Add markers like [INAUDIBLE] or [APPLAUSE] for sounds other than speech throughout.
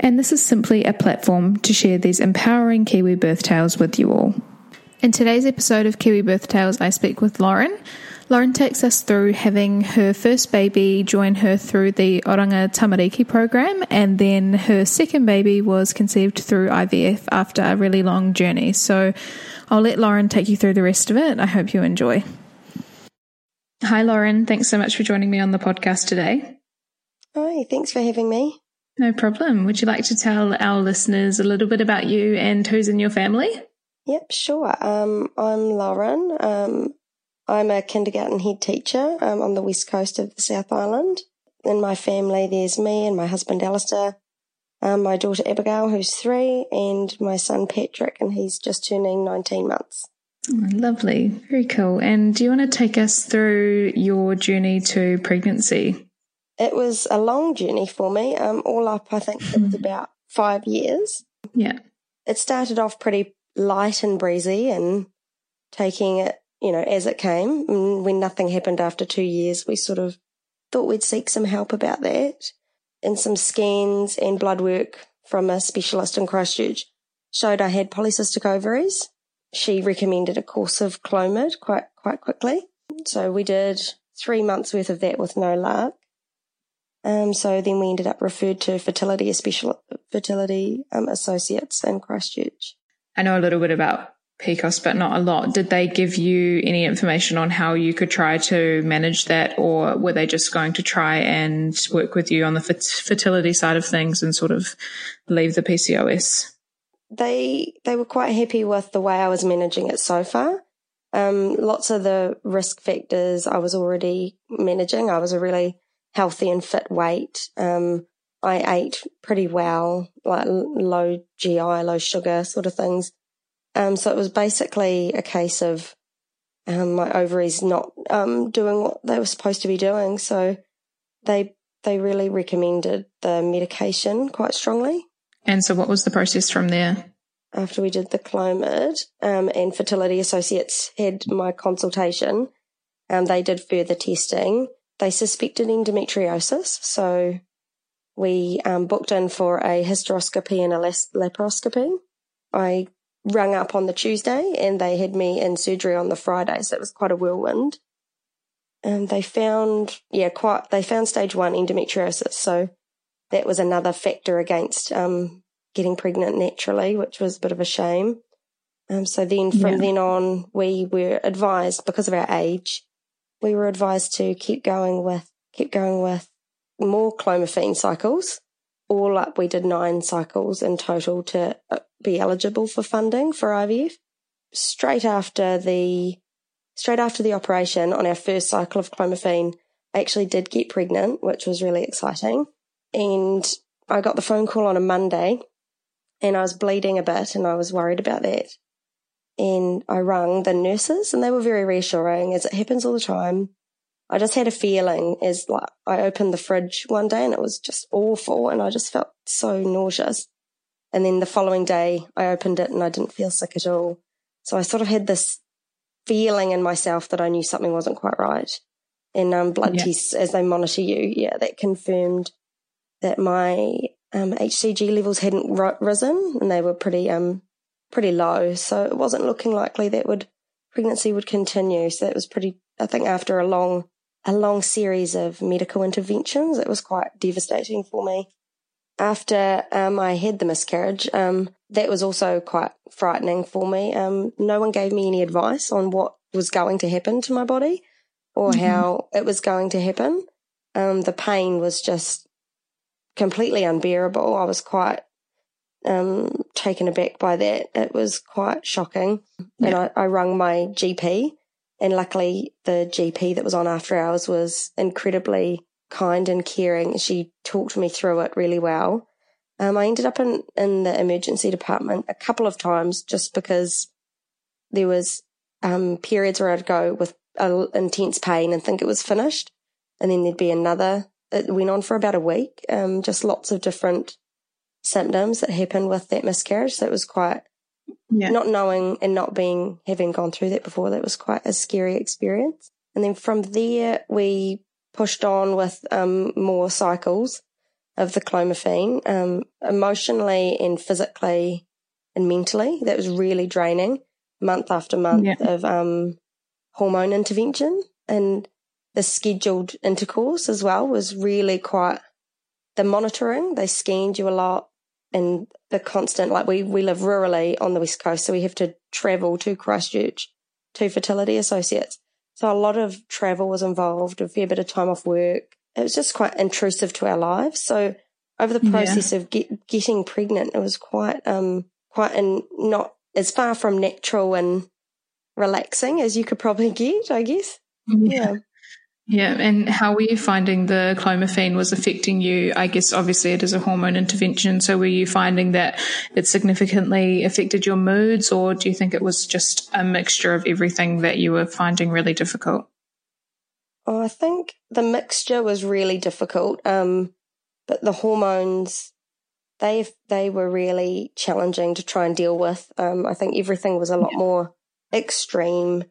and this is simply a platform to share these empowering Kiwi birth tales with you all. In today's episode of Kiwi Birth Tales, I speak with Lauren. Lauren takes us through having her first baby join her through the Oranga Tamariki program, and then her second baby was conceived through IVF after a really long journey. So I'll let Lauren take you through the rest of it. I hope you enjoy. Hi, Lauren. Thanks so much for joining me on the podcast today. Hi, thanks for having me. No problem. Would you like to tell our listeners a little bit about you and who's in your family? Yep, sure. Um, I'm Lauren. Um, I'm a kindergarten head teacher um, on the west coast of the South Island. In my family, there's me and my husband Alistair, um, my daughter Abigail, who's three, and my son Patrick, and he's just turning 19 months. Oh, lovely. Very cool. And do you want to take us through your journey to pregnancy? It was a long journey for me. Um, all up, I think it was about five years. Yeah. It started off pretty light and breezy and taking it, you know, as it came. And when nothing happened after two years, we sort of thought we'd seek some help about that. And some scans and blood work from a specialist in Christchurch showed I had polycystic ovaries. She recommended a course of Clomid quite, quite quickly. So we did three months worth of that with no luck. Um, so then we ended up referred to fertility, special fertility um, associates in Christchurch. I know a little bit about PCOS, but not a lot. Did they give you any information on how you could try to manage that, or were they just going to try and work with you on the fertility side of things and sort of leave the PCOS? They they were quite happy with the way I was managing it so far. Um, lots of the risk factors I was already managing. I was a really healthy and fit weight. Um, I ate pretty well, like low GI, low sugar sort of things. Um, so it was basically a case of um, my ovaries not um, doing what they were supposed to be doing. So they they really recommended the medication quite strongly. And so, what was the process from there? After we did the Clomid um, and Fertility Associates had my consultation, um, they did further testing. They suspected endometriosis, so we um, booked in for a hysteroscopy and a laparoscopy. I rang up on the Tuesday and they had me in surgery on the Friday, so it was quite a whirlwind. And they found, yeah, quite, they found stage one endometriosis. So that was another factor against um, getting pregnant naturally, which was a bit of a shame. Um, so then from yeah. then on, we were advised because of our age, we were advised to keep going with, keep going with more clomiphene cycles. All up, we did nine cycles in total to uh, be eligible for funding for IVF. Straight after the, straight after the operation on our first cycle of clomiphene, I actually did get pregnant, which was really exciting. And I got the phone call on a Monday and I was bleeding a bit and I was worried about that. And I rang the nurses and they were very reassuring as it happens all the time. I just had a feeling as like I opened the fridge one day and it was just awful and I just felt so nauseous. And then the following day I opened it and I didn't feel sick at all. So I sort of had this feeling in myself that I knew something wasn't quite right. And um, blood yeah. tests as they monitor you, yeah, that confirmed that my um, HCG levels hadn't risen and they were pretty um pretty low. So it wasn't looking likely that would pregnancy would continue. So that was pretty. I think after a long a long series of medical interventions. It was quite devastating for me. after um, I had the miscarriage, um, that was also quite frightening for me. Um, no one gave me any advice on what was going to happen to my body or mm-hmm. how it was going to happen. Um, the pain was just completely unbearable. I was quite um, taken aback by that. It was quite shocking. Yeah. And I, I rung my GP, and luckily, the GP that was on after hours was incredibly kind and caring. She talked me through it really well. Um, I ended up in, in the emergency department a couple of times just because there was um, periods where I'd go with intense pain and think it was finished. And then there'd be another. It went on for about a week. Um, just lots of different symptoms that happened with that miscarriage. So it was quite yeah. not knowing and not being having gone through that before. That was quite a scary experience. And then from there, we pushed on with um, more cycles of the clomiphene, um, emotionally and physically and mentally. That was really draining, month after month yeah. of um, hormone intervention and the scheduled intercourse as well was really quite the monitoring. They scanned you a lot and the constant like we we live rurally on the west coast, so we have to travel to Christchurch to fertility associates. So a lot of travel was involved, a fair bit of time off work, it was just quite intrusive to our lives. So over the process yeah. of get, getting pregnant, it was quite, um, quite and not as far from natural and relaxing as you could probably get, I guess. Yeah. yeah. Yeah, and how were you finding the clomiphene was affecting you? I guess obviously it is a hormone intervention. So were you finding that it significantly affected your moods, or do you think it was just a mixture of everything that you were finding really difficult? Oh, I think the mixture was really difficult. Um, but the hormones, they they were really challenging to try and deal with. Um, I think everything was a lot yeah. more extreme.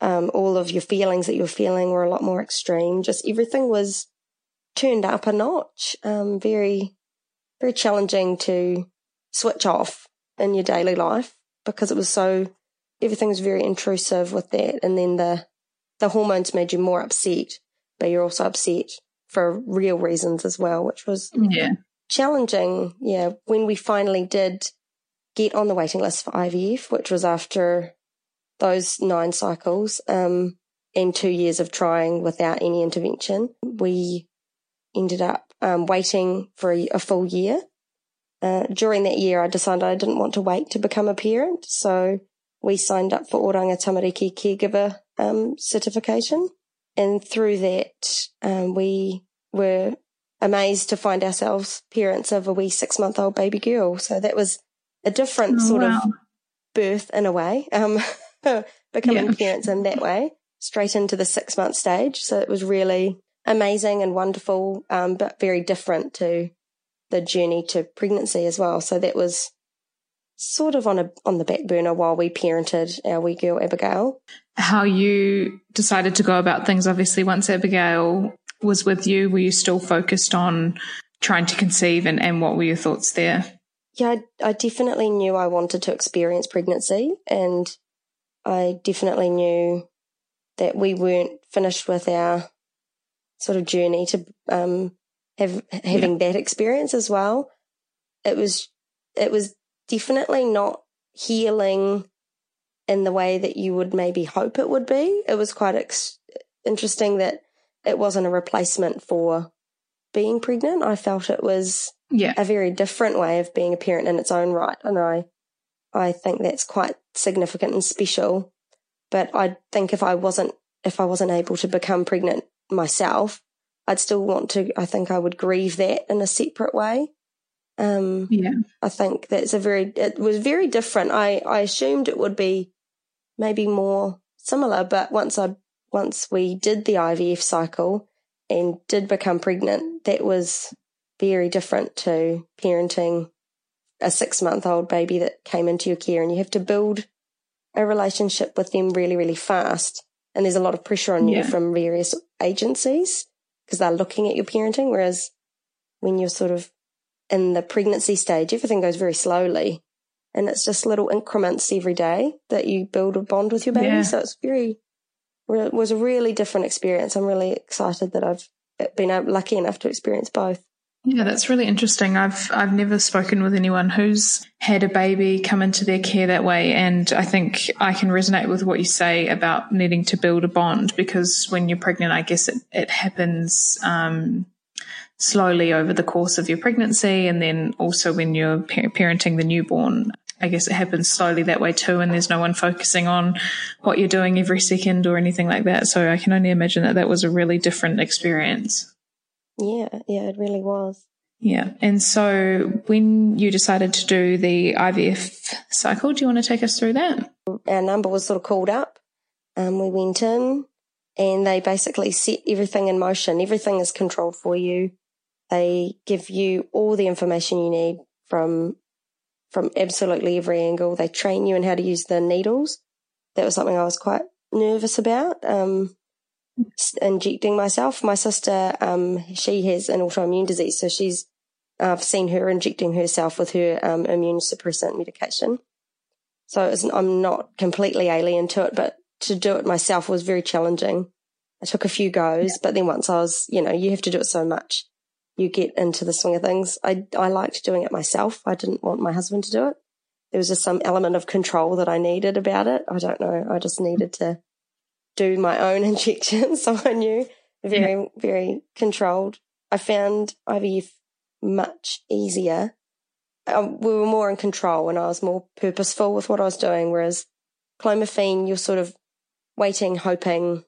Um, all of your feelings that you were feeling were a lot more extreme. Just everything was turned up a notch. Um, very, very challenging to switch off in your daily life because it was so everything was very intrusive with that. And then the the hormones made you more upset, but you're also upset for real reasons as well, which was yeah. challenging. Yeah. When we finally did get on the waiting list for IVF, which was after those nine cycles, um, and two years of trying without any intervention, we ended up um, waiting for a, a full year. Uh, during that year, I decided I didn't want to wait to become a parent. So we signed up for Oranga Tamariki caregiver um, certification. And through that, um, we were amazed to find ourselves parents of a wee six month old baby girl. So that was a different oh, sort wow. of birth in a way, um, [LAUGHS] becoming yeah. parents in that way, straight into the six month stage. So it was really amazing and wonderful, um, but very different to the journey to pregnancy as well. So that was sort of on a on the back burner while we parented our wee girl Abigail. How you decided to go about things? Obviously, once Abigail was with you, were you still focused on trying to conceive, and, and what were your thoughts there? Yeah, I, I definitely knew I wanted to experience pregnancy, and I definitely knew that we weren't finished with our sort of journey to um, have having yeah. that experience as well. It was it was definitely not healing in the way that you would maybe hope it would be. It was quite ex- interesting that it wasn't a replacement for being pregnant. I felt it was yeah. a very different way of being a parent in its own right. And I, I think that's quite significant and special. But I think if I wasn't, if I wasn't able to become pregnant myself, I'd still want to, I think I would grieve that in a separate way. Um, yeah, I think that's a very, it was very different. I, I assumed it would be maybe more similar, but once I, once we did the IVF cycle and did become pregnant, that was very different to parenting a six month old baby that came into your care and you have to build a relationship with them really, really fast. And there's a lot of pressure on yeah. you from various agencies because they're looking at your parenting. Whereas when you're sort of in the pregnancy stage, everything goes very slowly and it's just little increments every day that you build a bond with your baby. Yeah. So it's very, it was a really different experience. I'm really excited that I've been lucky enough to experience both. Yeah, that's really interesting. I've I've never spoken with anyone who's had a baby come into their care that way, and I think I can resonate with what you say about needing to build a bond because when you're pregnant, I guess it it happens um, slowly over the course of your pregnancy, and then also when you're parenting the newborn. I guess it happens slowly that way too, and there's no one focusing on what you're doing every second or anything like that. So I can only imagine that that was a really different experience. Yeah, yeah, it really was. Yeah. And so when you decided to do the IVF cycle, do you want to take us through that? Our number was sort of called up. Um, we went in and they basically set everything in motion. Everything is controlled for you. They give you all the information you need from from absolutely every angle. They train you in how to use the needles. That was something I was quite nervous about. Um, injecting myself. My sister, um, she has an autoimmune disease, so she's I've seen her injecting herself with her um, immune suppressant medication. So I'm not completely alien to it, but to do it myself was very challenging. I took a few goes, yeah. but then once I was, you know, you have to do it so much, you get into the swing of things. I I liked doing it myself. I didn't want my husband to do it. There was just some element of control that I needed about it. I don't know. I just needed to do my own [LAUGHS] injections. So I knew very, yeah. very controlled. I found IVF much easier. Um, we were more in control and I was more purposeful with what I was doing. Whereas clomiphene, you're sort of waiting, hoping,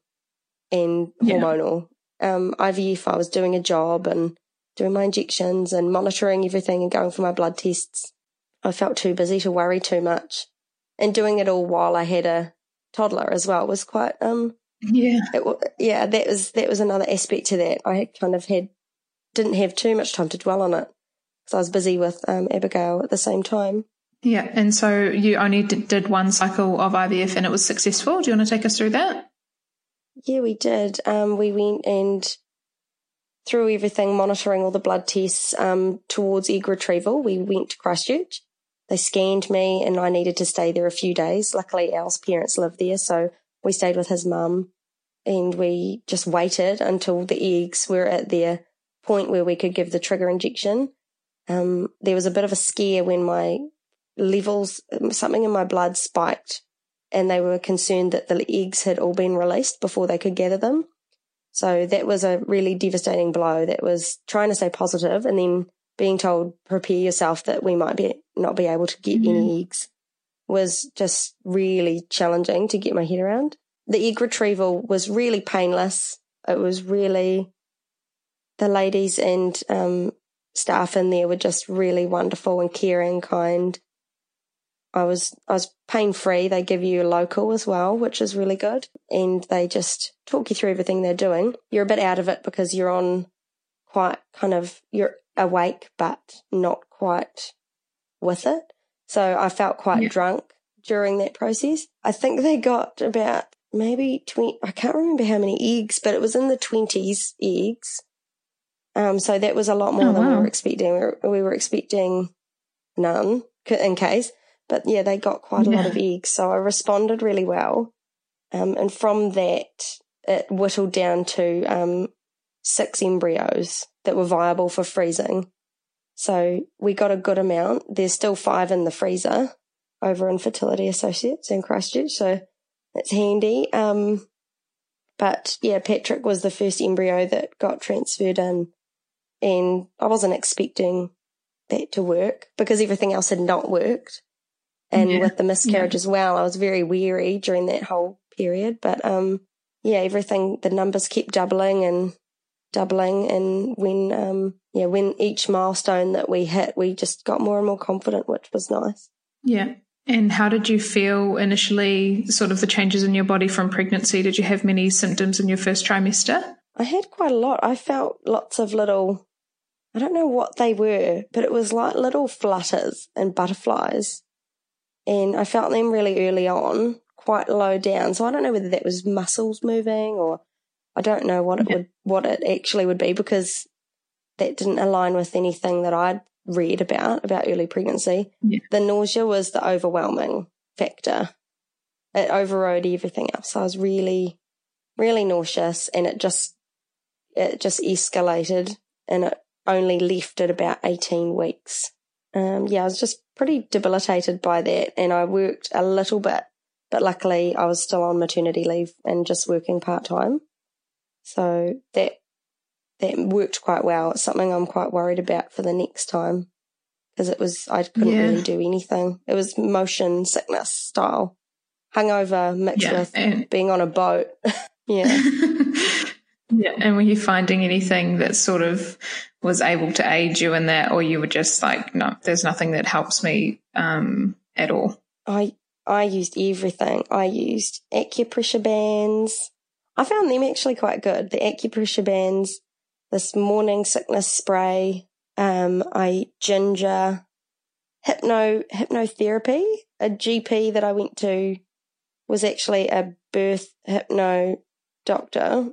and hormonal. Yeah. Um, IVF, I was doing a job and doing my injections and monitoring everything and going for my blood tests. I felt too busy to worry too much. And doing it all while I had a toddler as well was quite um yeah. it, yeah that was that was another aspect to that. I kind of had didn't have too much time to dwell on it because i was busy with um, abigail at the same time. Yeah and so you only did one cycle of ivf and it was successful. Do you want to take us through that? Yeah we did. Um, we went and through everything monitoring all the blood tests um, towards egg retrieval. We went to christchurch they scanned me and I needed to stay there a few days. Luckily, Al's parents live there, so we stayed with his mum and we just waited until the eggs were at their point where we could give the trigger injection. Um, there was a bit of a scare when my levels, something in my blood spiked and they were concerned that the eggs had all been released before they could gather them. So that was a really devastating blow. That was trying to stay positive and then being told prepare yourself that we might be not be able to get mm-hmm. any eggs was just really challenging to get my head around. The egg retrieval was really painless. It was really the ladies and um, staff in there were just really wonderful and caring, kind. I was I was pain free. They give you a local as well, which is really good, and they just talk you through everything they're doing. You're a bit out of it because you're on quite kind of you're awake but not quite with it. So I felt quite yeah. drunk during that process. I think they got about maybe 20, I can't remember how many eggs, but it was in the 20s eggs. Um, so that was a lot more oh, than wow. we were expecting. We were, we were, expecting none in case, but yeah, they got quite yeah. a lot of eggs. So I responded really well. Um, and from that, it whittled down to, um, six embryos that were viable for freezing. So we got a good amount. There's still five in the freezer over in Fertility Associates in Christchurch. So that's handy. Um, but yeah, Patrick was the first embryo that got transferred in and I wasn't expecting that to work because everything else had not worked. And yeah. with the miscarriage yeah. as well, I was very weary during that whole period. But, um, yeah, everything, the numbers kept doubling and doubling. And when, um, yeah, when each milestone that we hit, we just got more and more confident, which was nice. Yeah. And how did you feel initially, sort of the changes in your body from pregnancy? Did you have many symptoms in your first trimester? I had quite a lot. I felt lots of little, I don't know what they were, but it was like little flutters and butterflies. And I felt them really early on, quite low down. So I don't know whether that was muscles moving or I don't know what it yeah. would, what it actually would be because that didn't align with anything that I'd read about, about early pregnancy. Yeah. The nausea was the overwhelming factor. It overrode everything else. I was really, really nauseous and it just, it just escalated and it only left at about 18 weeks. Um, yeah, I was just pretty debilitated by that. And I worked a little bit, but luckily I was still on maternity leave and just working part time. So that, that worked quite well. It's something I'm quite worried about for the next time because it was, I couldn't yeah. really do anything. It was motion sickness style, hungover mixed yeah, with and- being on a boat. [LAUGHS] yeah. [LAUGHS] yeah. And were you finding anything that sort of was able to aid you in that, or you were just like, no, there's nothing that helps me um, at all? I I used everything. I used acupressure bands. I found them actually quite good. The acupressure bands, this morning sickness spray. Um, I ginger, hypno hypnotherapy. A GP that I went to was actually a birth hypno doctor.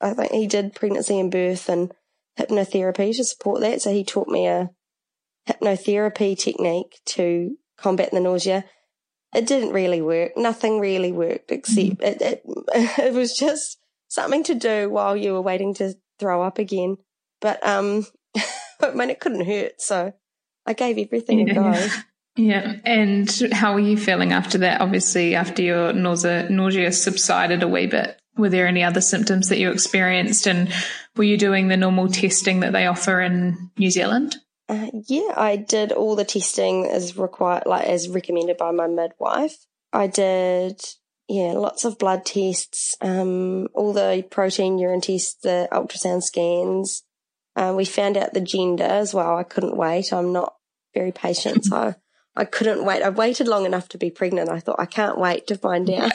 I think he did pregnancy and birth and hypnotherapy to support that. So he taught me a hypnotherapy technique to combat the nausea. It didn't really work. Nothing really worked except mm-hmm. it, it, [LAUGHS] it was just something to do while you were waiting to throw up again. But, um, [LAUGHS] I mean, it couldn't hurt. So I gave everything yeah. a go. Yeah. And how were you feeling after that? Obviously, after your nausea, nausea subsided a wee bit, were there any other symptoms that you experienced? And were you doing the normal testing that they offer in New Zealand? Uh, yeah, I did all the testing as required, like as recommended by my midwife. I did, yeah, lots of blood tests, um, all the protein urine tests, the ultrasound scans. Uh, we found out the gender as well. I couldn't wait. I'm not very patient, so I couldn't wait. I waited long enough to be pregnant. I thought I can't wait to find out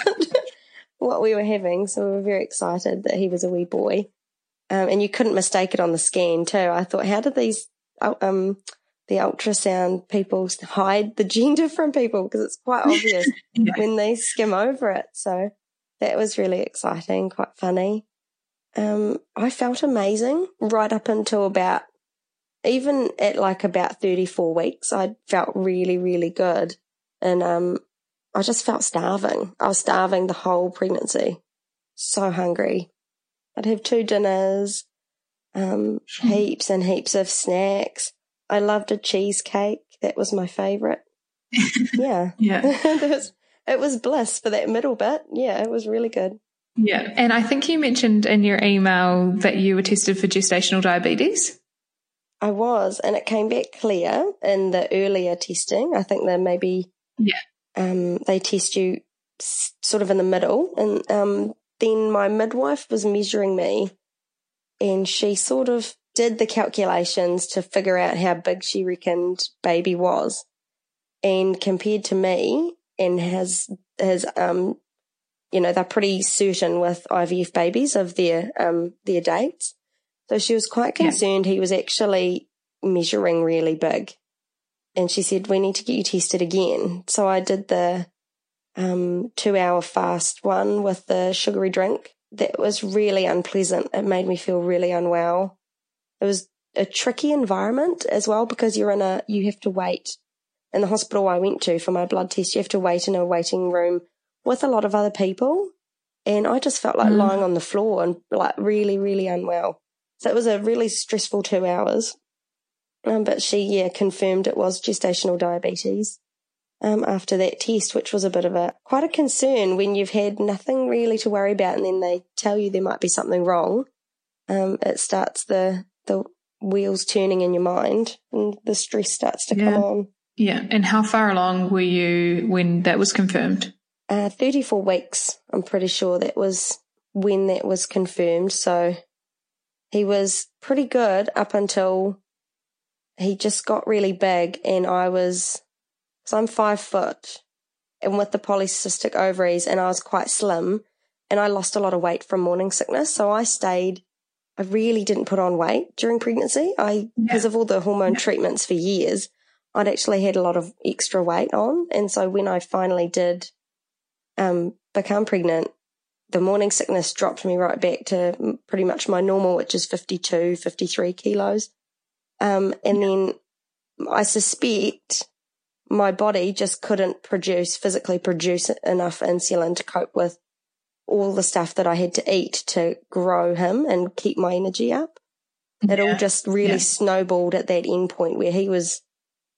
[LAUGHS] what we were having. So we were very excited that he was a wee boy. Um, and you couldn't mistake it on the scan too. I thought, how did these, um, the ultrasound people hide the gender from people? Because it's quite obvious [LAUGHS] yeah. when they skim over it. So that was really exciting, quite funny. Um, I felt amazing right up until about, even at like about 34 weeks, I felt really, really good. And, um, I just felt starving. I was starving the whole pregnancy. So hungry. I'd have two dinners, um, heaps and heaps of snacks. I loved a cheesecake. That was my favorite. [LAUGHS] Yeah. yeah. [LAUGHS] it, was, it was bliss for that middle bit. Yeah, it was really good. Yeah. And I think you mentioned in your email that you were tested for gestational diabetes. I was, and it came back clear in the earlier testing. I think that maybe yeah. Um, they test you sort of in the middle, and um, then my midwife was measuring me and she sort of did the calculations to figure out how big she reckoned baby was. And compared to me, and has, has, um, you know, they're pretty certain with IVF babies of their, um, their dates. So she was quite concerned yeah. he was actually measuring really big. And she said, we need to get you tested again. So I did the um, two hour fast one with the sugary drink. That was really unpleasant. It made me feel really unwell. It was a tricky environment as well because you're in a, you have to wait. In the hospital I went to for my blood test, you have to wait in a waiting room with a lot of other people. And I just felt like mm. lying on the floor and like really, really unwell. So it was a really stressful two hours. Um, but she, yeah, confirmed it was gestational diabetes um, after that test, which was a bit of a quite a concern when you've had nothing really to worry about, and then they tell you there might be something wrong. Um, it starts the the wheels turning in your mind, and the stress starts to yeah. come on. Yeah. And how far along were you when that was confirmed? Uh, 34 weeks. I'm pretty sure that was when that was confirmed. So he was pretty good up until he just got really big and I was so I'm five foot and with the polycystic ovaries and I was quite slim and I lost a lot of weight from morning sickness. So I stayed, I really didn't put on weight during pregnancy. I, yeah. because of all the hormone yeah. treatments for years, I'd actually had a lot of extra weight on. And so when I finally did, um, become pregnant, the morning sickness dropped me right back to pretty much my normal, which is 52, 53 kilos. Um, and yeah. then I suspect my body just couldn't produce, physically produce enough insulin to cope with all the stuff that I had to eat to grow him and keep my energy up. It yeah. all just really yeah. snowballed at that end point where he was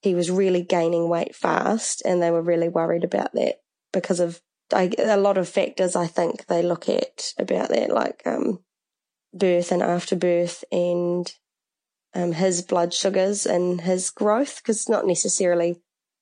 he was really gaining weight fast, and they were really worried about that because of I, a lot of factors. I think they look at about that, like um, birth and after birth, and um, his blood sugars and his growth, because not necessarily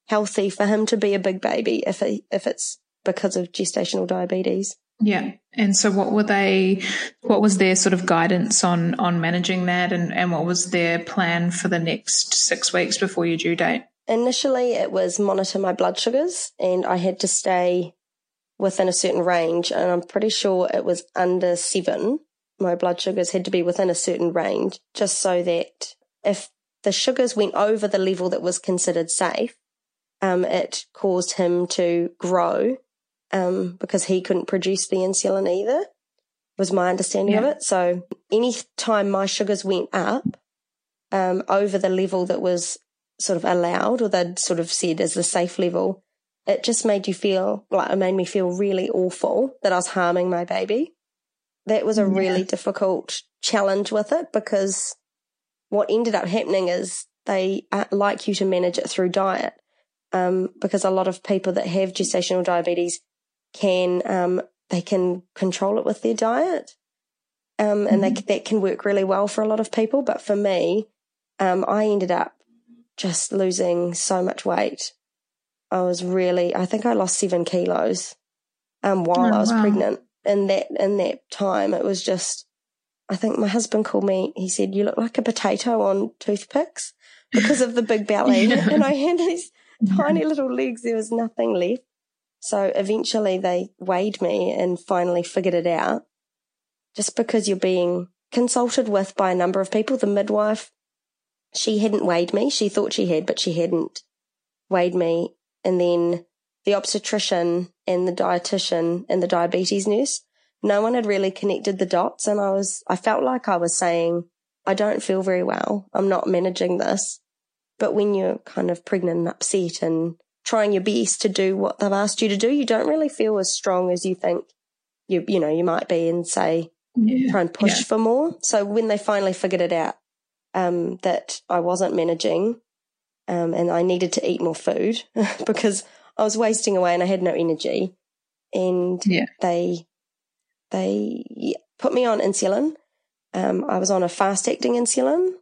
healthy for him to be a big baby if he, if it's because of gestational diabetes. Yeah. And so what were they what was their sort of guidance on on managing that and, and what was their plan for the next six weeks before your due date? Initially it was monitor my blood sugars and I had to stay within a certain range and I'm pretty sure it was under seven. My blood sugars had to be within a certain range just so that if the sugars went over the level that was considered safe, um, it caused him to grow um, because he couldn't produce the insulin either, was my understanding yeah. of it. So any time my sugars went up um, over the level that was sort of allowed or they'd sort of said as the safe level, it just made you feel like it made me feel really awful that I was harming my baby. That was a yeah. really difficult challenge with it because what ended up happening is they uh, like you to manage it through diet. Um, because a lot of people that have gestational diabetes can um, they can control it with their diet, um, and mm-hmm. they, that can work really well for a lot of people. But for me, um, I ended up just losing so much weight. I was really, I think I lost seven kilos um, while oh, I was wow. pregnant. In that in that time, it was just. I think my husband called me. He said, "You look like a potato on toothpicks." because of the big belly. [LAUGHS] yeah. And I had these [LAUGHS] tiny mm-hmm. little legs. There was nothing left. So eventually they weighed me and finally figured it out. Just because you're being consulted with by a number of people, the midwife, she hadn't weighed me. She thought she had, but she hadn't weighed me. And then the obstetrician and the dietitian and the diabetes nurse, no one had really connected the dots. And I was, I felt like I was saying, I don't feel very well. I'm not managing this. But when you're kind of pregnant and upset and trying your best to do what they've asked you to do, you don't really feel as strong as you think you you know you might be and say yeah. try and push yeah. for more. So when they finally figured it out um, that I wasn't managing um, and I needed to eat more food [LAUGHS] because I was wasting away and I had no energy, and yeah. they they put me on insulin. Um, I was on a fast acting insulin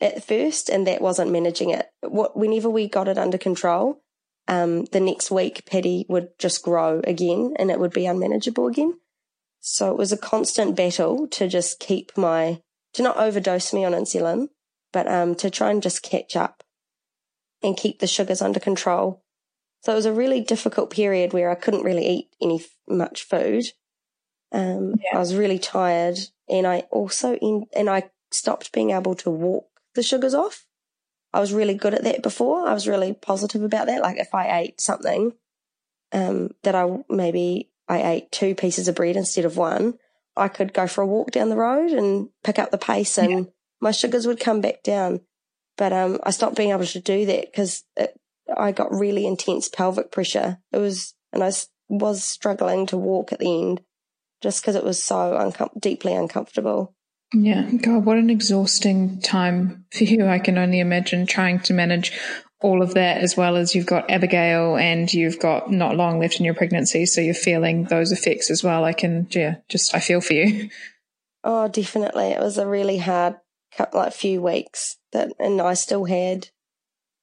at first, and that wasn't managing it. What, whenever we got it under control, um, the next week Paddy would just grow again and it would be unmanageable again. So it was a constant battle to just keep my, to not overdose me on insulin, but um, to try and just catch up and keep the sugars under control. So it was a really difficult period where I couldn't really eat any much food. Um, yeah. I was really tired, and I also in, and I stopped being able to walk the sugars off. I was really good at that before. I was really positive about that. Like if I ate something, um, that I maybe I ate two pieces of bread instead of one, I could go for a walk down the road and pick up the pace and yeah. my sugars would come back down. But, um, I stopped being able to do that because I got really intense pelvic pressure. It was, and I was struggling to walk at the end just because it was so uncom- deeply uncomfortable. Yeah, God, what an exhausting time for you. I can only imagine trying to manage all of that as well as you've got Abigail and you've got not long left in your pregnancy. So you're feeling those effects as well. I can, yeah, just, I feel for you. Oh, definitely. It was a really hard, like few weeks that, and I still had,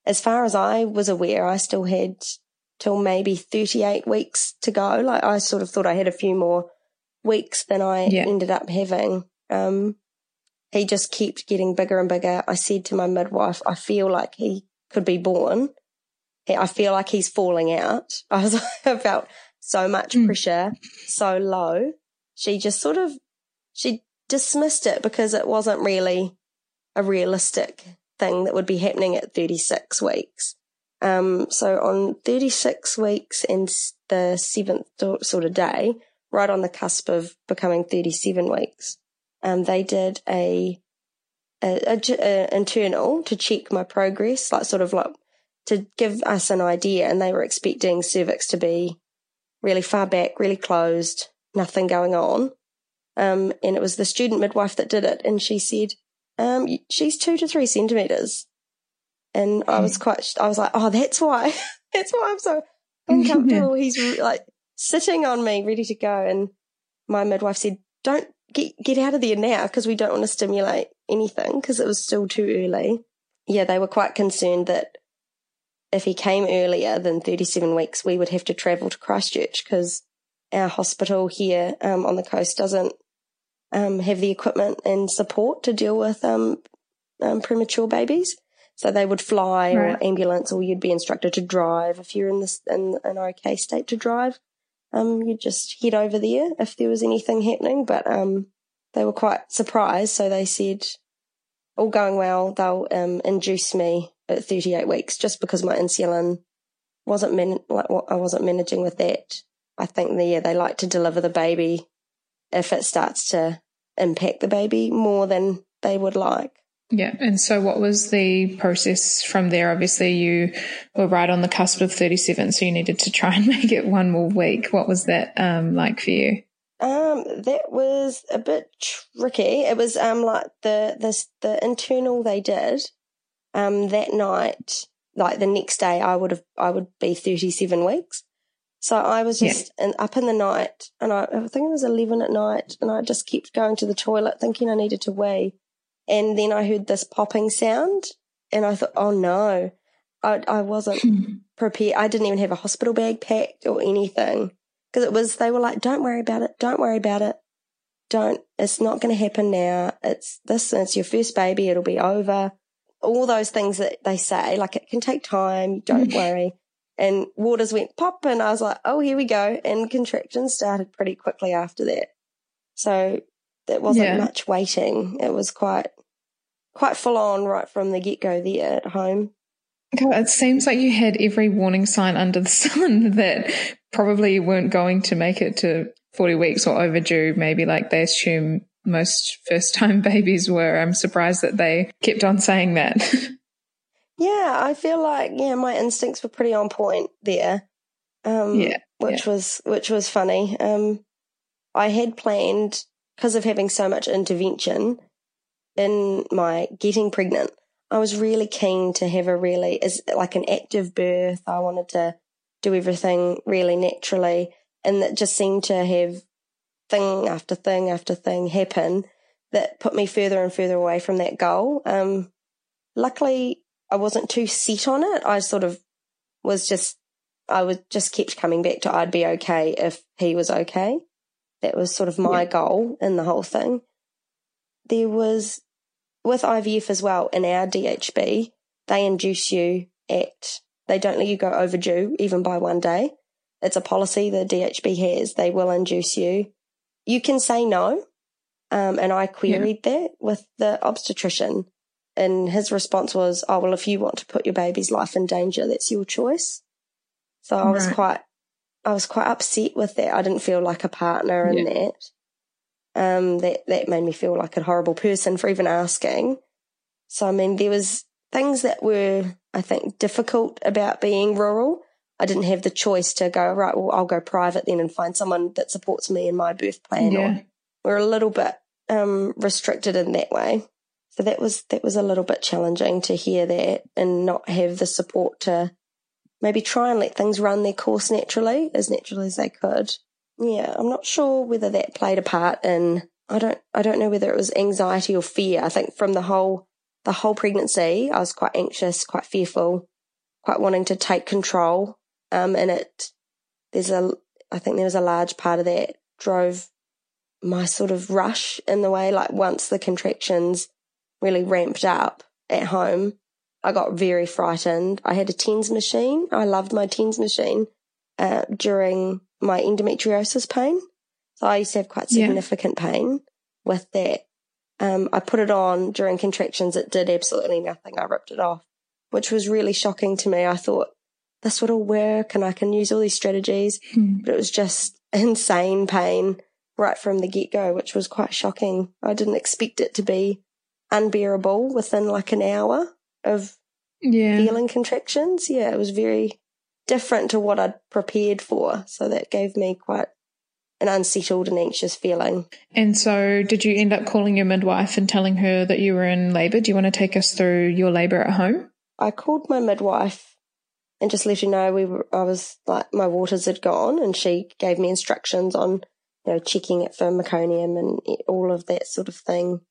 as far as I was aware, I still had till maybe 38 weeks to go. Like I sort of thought I had a few more weeks than I yeah. ended up having. Um, he just kept getting bigger and bigger. I said to my midwife, I feel like he could be born. I feel like he's falling out. [LAUGHS] I was, I felt so much mm. pressure, so low. She just sort of, she dismissed it because it wasn't really a realistic thing that would be happening at 36 weeks. Um, so on 36 weeks and the seventh sort of day, right on the cusp of becoming 37 weeks, um, they did a, a, a, a internal to check my progress, like sort of like to give us an idea. And they were expecting cervix to be really far back, really closed, nothing going on. Um, and it was the student midwife that did it. And she said, Um, she's two to three centimeters. And I was quite, I was like, oh, that's why, [LAUGHS] that's why I'm so [LAUGHS] uncomfortable. He's like sitting on me, ready to go. And my midwife said, don't get, get out of there now because we don't want to stimulate anything because it was still too early. Yeah, they were quite concerned that if he came earlier than 37 weeks, we would have to travel to Christchurch because our hospital here um, on the coast doesn't um, have the equipment and support to deal with um, um premature babies. So they would fly right. or ambulance, or you'd be instructed to drive if you're in this in an okay state to drive. Um, you'd just head over there if there was anything happening. But um, they were quite surprised, so they said, "All going well, they'll um, induce me at 38 weeks, just because my insulin wasn't man- like I wasn't managing with that. I think the, yeah, they like to deliver the baby if it starts to impact the baby more than they would like. Yeah. And so what was the process from there? Obviously you were right on the cusp of 37, so you needed to try [LAUGHS] and make it one more week. What was that um, like for you? Um, that was a bit tricky. It was um like the the the internal they did um that night, like the next day I would have I would be 37 weeks. So I was just yeah. in, up in the night and I, I think it was 11 at night and I just kept going to the toilet thinking I needed to wee. And then I heard this popping sound and I thought, oh no, I, I wasn't [LAUGHS] prepared. I didn't even have a hospital bag packed or anything because it was, they were like, don't worry about it. Don't worry about it. Don't, it's not going to happen now. It's this, it's your first baby. It'll be over. All those things that they say, like it can take time. Don't [LAUGHS] worry. And waters went pop and I was like, oh, here we go. And contractions started pretty quickly after that. So there wasn't yeah. much waiting. It was quite quite full on right from the get go there at home. it seems like you had every warning sign under the [LAUGHS] sun that probably weren't going to make it to 40 weeks or overdue, maybe like they assume most first time [LAUGHS] babies were. I'm surprised that they kept on saying that. [LAUGHS] yeah, I feel like, yeah, my instincts were pretty on point there. Um, yeah. Which yeah. was, which was funny. Um, I had planned, because of having so much intervention, in my getting pregnant, I was really keen to have a really, as like an active birth. I wanted to do everything really naturally. And that just seemed to have thing after thing after thing happen that put me further and further away from that goal. Um, luckily, I wasn't too set on it. I sort of was just, I was just kept coming back to I'd be okay if he was okay. That was sort of my yeah. goal in the whole thing there was with IVF as well in our DHB, they induce you at, they don't let you go overdue even by one day. It's a policy the DHB has. They will induce you. You can say no. Um, and I queried yeah. that with the obstetrician and his response was, Oh, well, if you want to put your baby's life in danger, that's your choice. So I was quite, I was quite upset with that. I didn't feel like a partner in yeah. that. Um, that, that made me feel like a horrible person for even asking. So, I mean, there was things that were, I think, difficult about being rural. I didn't have the choice to go, right, well, I'll go private then and find someone that supports me in my birth plan. Yeah. Or we're a little bit, um, restricted in that way. So that was, that was a little bit challenging to hear that and not have the support to maybe try and let things run their course naturally, as naturally as they could yeah, I'm not sure whether that played a part in I don't I don't know whether it was anxiety or fear. I think from the whole the whole pregnancy, I was quite anxious, quite fearful, quite wanting to take control. Um, and it there's a I think there was a large part of that drove my sort of rush in the way. Like once the contractions really ramped up at home, I got very frightened. I had a TENS machine. I loved my TENS machine uh, during my endometriosis pain. So I used to have quite significant yeah. pain with that. Um, I put it on during contractions. It did absolutely nothing. I ripped it off, which was really shocking to me. I thought this would all work and I can use all these strategies, mm. but it was just [LAUGHS] insane pain right from the get go, which was quite shocking. I didn't expect it to be unbearable within like an hour of yeah. feeling contractions. Yeah, it was very different to what I'd prepared for. So that gave me quite an unsettled and anxious feeling. And so, did you end up calling your midwife and telling her that you were in labour? Do you want to take us through your labour at home? I called my midwife and just let her know we were, I was like my waters had gone, and she gave me instructions on you know checking it for meconium and all of that sort of thing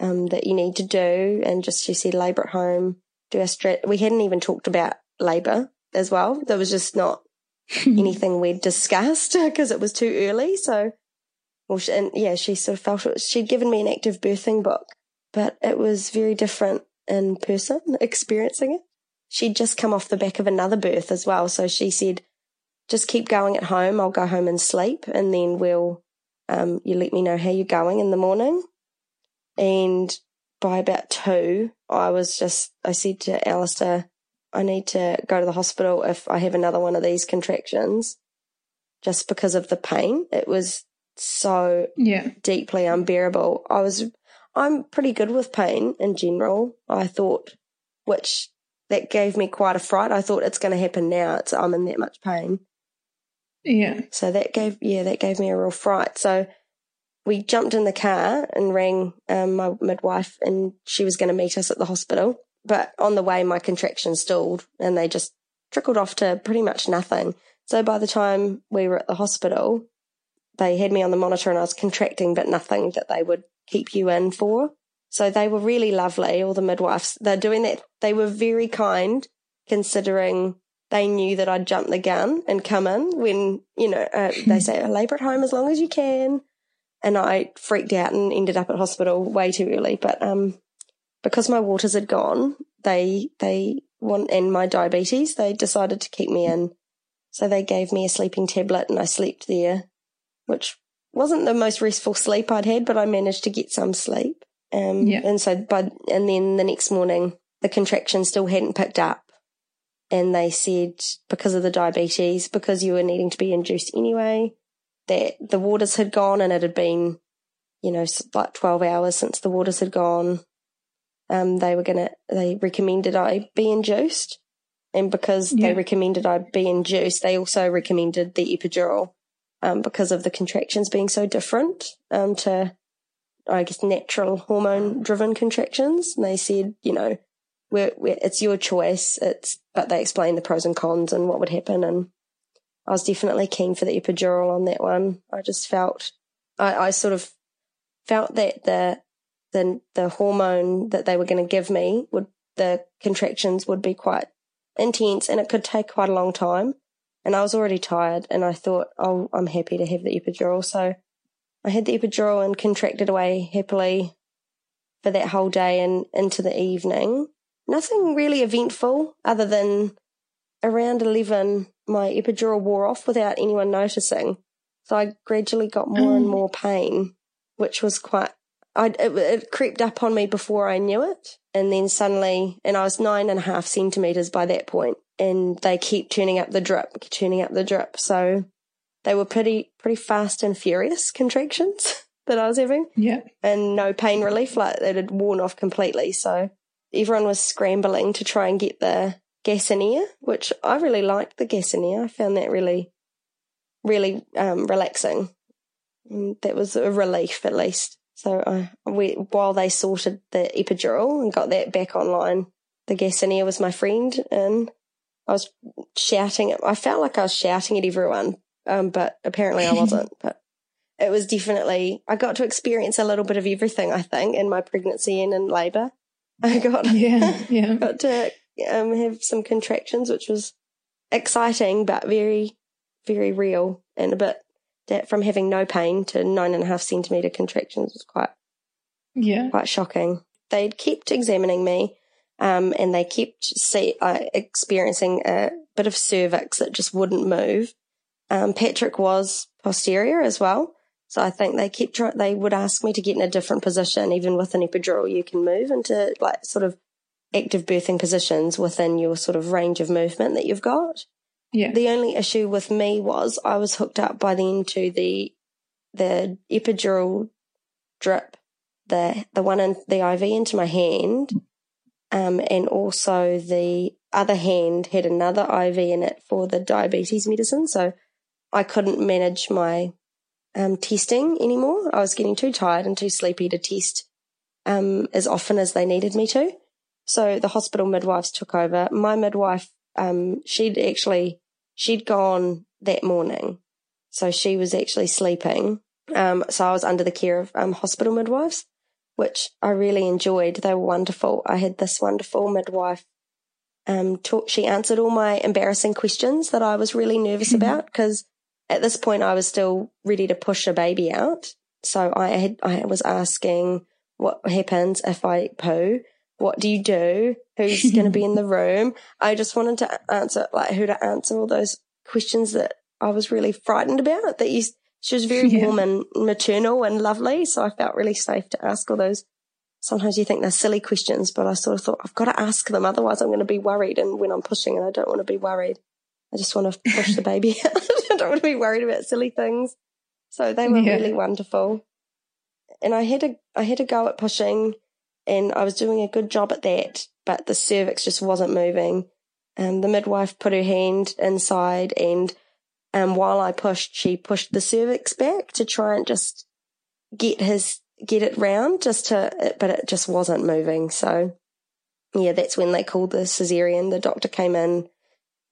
um, that you need to do. And just she said labour at home, do a stretch. We hadn't even talked about labour as well. There was just not [LAUGHS] anything we'd discussed [LAUGHS] because it was too early. So, well, she, and yeah, she sort of felt it. She'd given me an active birthing book, but it was very different in person experiencing it. She'd just come off the back of another birth as well. So she said, just keep going at home. I'll go home and sleep and then we'll, um, you let me know how you're going in the morning. And by about two, I was just, I said to Alistair, I need to go to the hospital if I have another one of these contractions just because of the pain. It was so yeah. deeply unbearable. I was, I'm pretty good with pain in general. I thought, which that gave me quite a fright. I thought it's going to happen now. It's, I'm in that much pain. Yeah. So that gave, yeah, that gave me a real fright. So we jumped in the car and rang um, my midwife and she was going to meet us at the hospital. But on the way, my contractions stalled and they just trickled off to pretty much nothing. So by the time we were at the hospital, they had me on the monitor and I was contracting, but nothing that they would keep you in for. So they were really lovely, all the midwives. They're doing that. They were very kind considering they knew that I'd jump the gun and come in when, you know, uh, they [LAUGHS] say labour at home as long as you can. And I freaked out and ended up at hospital way too early. But, um, because my waters had gone, they they want and my diabetes, they decided to keep me in. So they gave me a sleeping tablet and I slept there, which wasn't the most restful sleep I'd had, but I managed to get some sleep. Um, yeah. and so by and then the next morning the contraction still hadn't picked up. And they said because of the diabetes, because you were needing to be induced anyway, that the waters had gone and it had been, you know, like 12 hours since the waters had gone um, they were gonna they recommended I be induced, and because yeah. they recommended I be induced, they also recommended the epidural um, because of the contractions being so different um, to I guess natural hormone driven contractions. And they said, you know, we're, we're, it's your choice. It's but they explained the pros and cons and what would happen, and I was definitely keen for the epidural on that one. I just felt I, I sort of felt that the the the hormone that they were going to give me would the contractions would be quite intense and it could take quite a long time. And I was already tired and I thought, oh, I'm happy to have the epidural. So I had the epidural and contracted away happily for that whole day and into the evening. Nothing really eventful other than around 11, my epidural wore off without anyone noticing. So I gradually got more and mm. more pain, which was quite I, it, it crept up on me before I knew it. And then suddenly, and I was nine and a half centimeters by that point, and they keep turning up the drip, turning up the drip. So they were pretty, pretty fast and furious contractions [LAUGHS] that I was having. Yeah. And no pain relief, like it had worn off completely. So everyone was scrambling to try and get the gas which I really liked the gas. I found that really, really um, relaxing. And that was a relief at least. So I, we, while they sorted the epidural and got that back online, the gas was my friend, and I was shouting. I felt like I was shouting at everyone, um, but apparently I [LAUGHS] wasn't. but it was definitely I got to experience a little bit of everything. I think in my pregnancy and in labour, [LAUGHS] I got yeah [LAUGHS] yeah got to um, have some contractions, which was exciting but very very real and a bit that from having no pain to nine and a half centimeter contractions was quite, yeah, quite shocking. They kept examining me, um, and they kept see, uh, experiencing a bit of cervix that just wouldn't move. Um, Patrick was posterior as well. So I think they kept trying, they would ask me to get in a different position. Even with an epidural, you can move into like sort of active birthing positions within your sort of range of movement that you've got. Yeah. The only issue with me was I was hooked up by then to the the epidural drip, the the one in the IV into my hand, um, and also the other hand had another IV in it for the diabetes medicine. So I couldn't manage my um, testing anymore. I was getting too tired and too sleepy to test um, as often as they needed me to. So the hospital midwives took over. My midwife, um, she'd actually, she'd gone that morning. So she was actually sleeping. Um, so I was under the care of um, hospital midwives, which I really enjoyed. They were wonderful. I had this wonderful midwife. Um, talk, she answered all my embarrassing questions that I was really nervous about because at this point I was still ready to push a baby out. So I had, I was asking what happens if I poo? What do you do? Who's going to be in the [LAUGHS] room? I just wanted to answer, like, who to answer all those questions that I was really frightened about. That you, she was very [LAUGHS] yeah. warm and maternal and lovely. So I felt really safe to ask all those. Sometimes you think they're silly questions, but I sort of thought I've got to ask them. Otherwise I'm going to be worried. And when I'm pushing and I don't want to be worried, I just want to push the baby [LAUGHS] out. I don't want to be worried about silly things. So they were yeah. really wonderful and I had a I had a go at pushing, and I was doing a good job at that, but the cervix just wasn't moving. And the midwife put her hand inside, and um, while I pushed, she pushed the cervix back to try and just get his get it round, just to, but it just wasn't moving. So, yeah, that's when they called the cesarean. The doctor came in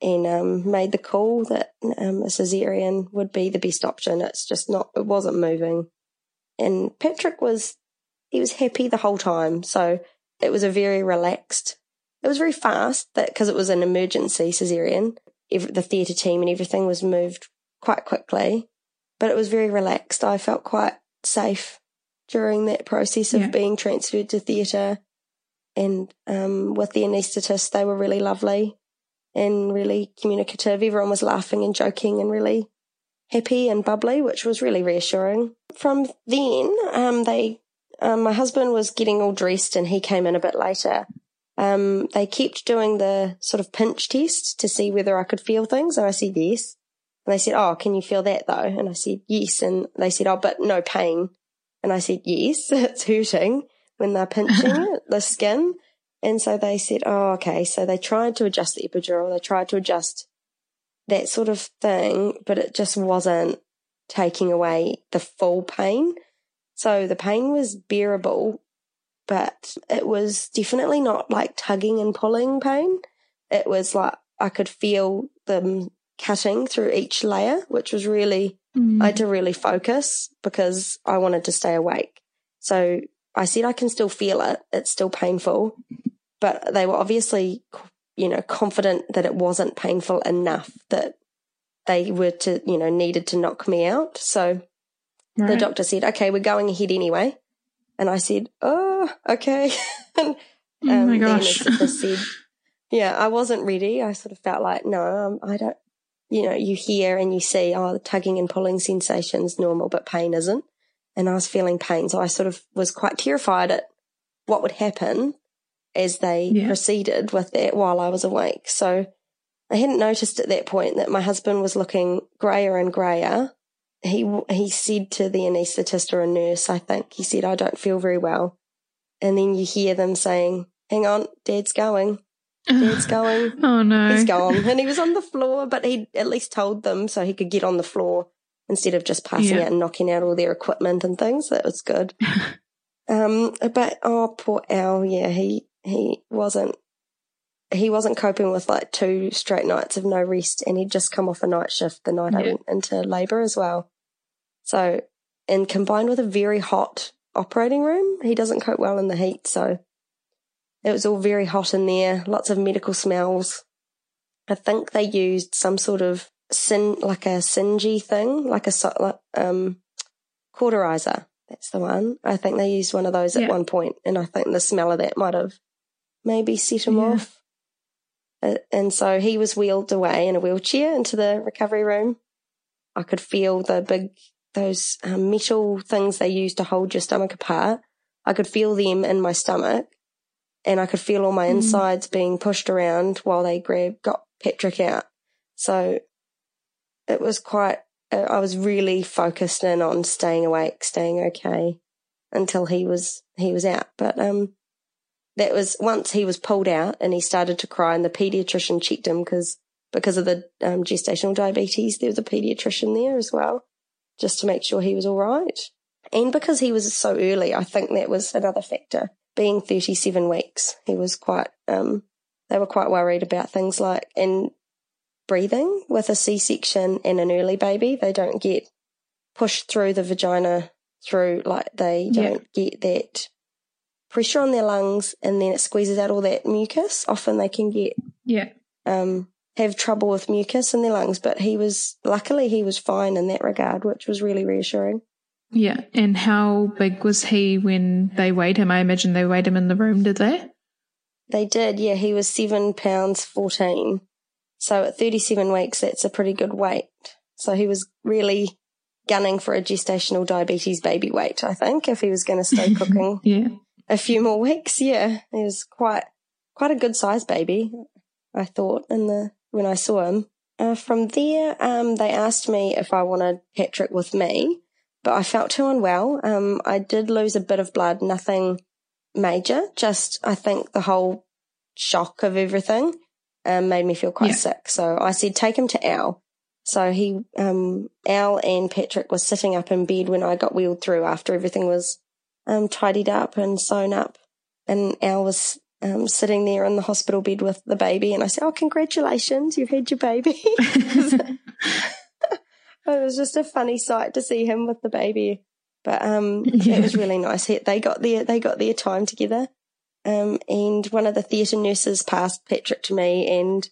and um, made the call that um, a cesarean would be the best option. It's just not, it wasn't moving. And Patrick was, he was happy the whole time. So it was a very relaxed, it was very fast that because it was an emergency cesarean, every, the theatre team and everything was moved quite quickly, but it was very relaxed. I felt quite safe during that process of yeah. being transferred to theatre. And um, with the anaesthetist, they were really lovely and really communicative. Everyone was laughing and joking and really happy and bubbly, which was really reassuring. From then, um, they, um, my husband was getting all dressed and he came in a bit later. Um, they kept doing the sort of pinch test to see whether I could feel things. And I said yes. And they said, Oh, can you feel that though? And I said yes. And they said, Oh, but no pain. And I said, yes, [LAUGHS] it's hurting when they're pinching [LAUGHS] the skin. And so they said, Oh, okay. So they tried to adjust the epidural. They tried to adjust that sort of thing, but it just wasn't taking away the full pain. So the pain was bearable, but it was definitely not like tugging and pulling pain. It was like I could feel them cutting through each layer, which was really, mm. I had to really focus because I wanted to stay awake. So I said, I can still feel it. It's still painful, but they were obviously you know, confident that it wasn't painful enough that they were to, you know, needed to knock me out. So right. the doctor said, okay, we're going ahead anyway. And I said, oh, okay. [LAUGHS] and um, oh my gosh. the [LAUGHS] said, yeah, I wasn't ready. I sort of felt like, no, um, I don't, you know, you hear and you see, oh, the tugging and pulling sensation's normal, but pain isn't. And I was feeling pain. So I sort of was quite terrified at what would happen as they yeah. proceeded with that while I was awake. So I hadn't noticed at that point that my husband was looking grayer and grayer. He he said to the anaesthetist or a nurse, I think he said, "I don't feel very well," and then you hear them saying, "Hang on, Dad's going." Dad's [LAUGHS] going. oh no. He's gone. And he was on the floor, but he at least told them so he could get on the floor instead of just passing yeah. out and knocking out all their equipment and things. That was good. [LAUGHS] um, but oh, poor Al. Yeah, he he wasn't he wasn't coping with like two straight nights of no rest and he'd just come off a night shift the night yeah. I went into labour as well. So and combined with a very hot operating room, he doesn't cope well in the heat, so it was all very hot in there, lots of medical smells. I think they used some sort of sin like a singy thing, like a um cauterizer. That's the one. I think they used one of those yeah. at one point, and I think the smell of that might have maybe set him yeah. off. Uh, and so he was wheeled away in a wheelchair into the recovery room. I could feel the big, those um, metal things they use to hold your stomach apart. I could feel them in my stomach and I could feel all my mm. insides being pushed around while they grabbed, got Patrick out. So it was quite, uh, I was really focused in on staying awake, staying okay until he was, he was out. But, um, that was once he was pulled out and he started to cry and the pediatrician checked him because because of the um, gestational diabetes there was a pediatrician there as well just to make sure he was all right. And because he was so early, I think that was another factor. Being 37 weeks, he was quite, um, they were quite worried about things like in breathing with a C-section and an early baby. They don't get pushed through the vagina through, like they don't yeah. get that pressure on their lungs and then it squeezes out all that mucus. Often they can get, yeah, um, have trouble with mucus in their lungs, but he was, luckily he was fine in that regard, which was really reassuring. Yeah. And how big was he when they weighed him? I imagine they weighed him in the room, did they? They did, yeah. He was seven pounds 14. So at 37 weeks, that's a pretty good weight. So he was really gunning for a gestational diabetes baby weight, I think, if he was going to stay [LAUGHS] cooking yeah. a few more weeks. Yeah. He was quite, quite a good sized baby, I thought, in the, when I saw him. Uh, from there, um, they asked me if I wanted Patrick with me but I felt too unwell. Um, I did lose a bit of blood, nothing major. Just I think the whole shock of everything um, made me feel quite yeah. sick. So I said, take him to Al. So he, um, Al and Patrick was sitting up in bed when I got wheeled through after everything was um, tidied up and sewn up. And Al was um, sitting there in the hospital bed with the baby. And I said, Oh, congratulations, you've had your baby. [LAUGHS] it was just a funny sight to see him with the baby. But um, yeah. [LAUGHS] it was really nice. They got their they got their time together. Um, and one of the theatre nurses passed Patrick to me and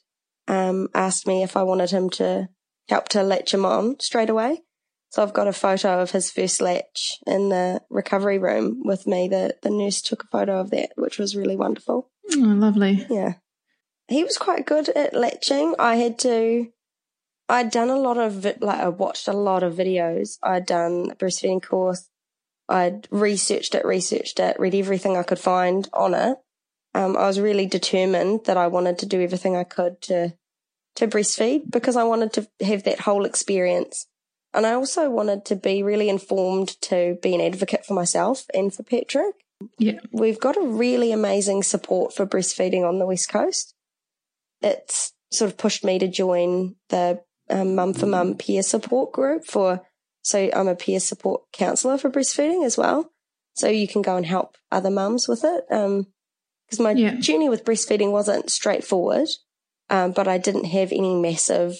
um, asked me if I wanted him to help to latch him on straight away. So I've got a photo of his first latch in the recovery room with me. The the nurse took a photo of that, which was really wonderful. Oh, lovely. Yeah. He was quite good at latching. I had to I'd done a lot of like I watched a lot of videos. I'd done a breastfeeding course. I'd researched it, researched it, read everything I could find on it. Um, I was really determined that I wanted to do everything I could to to breastfeed because I wanted to have that whole experience. And I also wanted to be really informed to be an advocate for myself and for Patrick. Yeah. We've got a really amazing support for breastfeeding on the West Coast. It's sort of pushed me to join the um, mum for mum peer support group for, so I'm a peer support counselor for breastfeeding as well. So you can go and help other mums with it. Um, cause my yeah. journey with breastfeeding wasn't straightforward. Um, but I didn't have any massive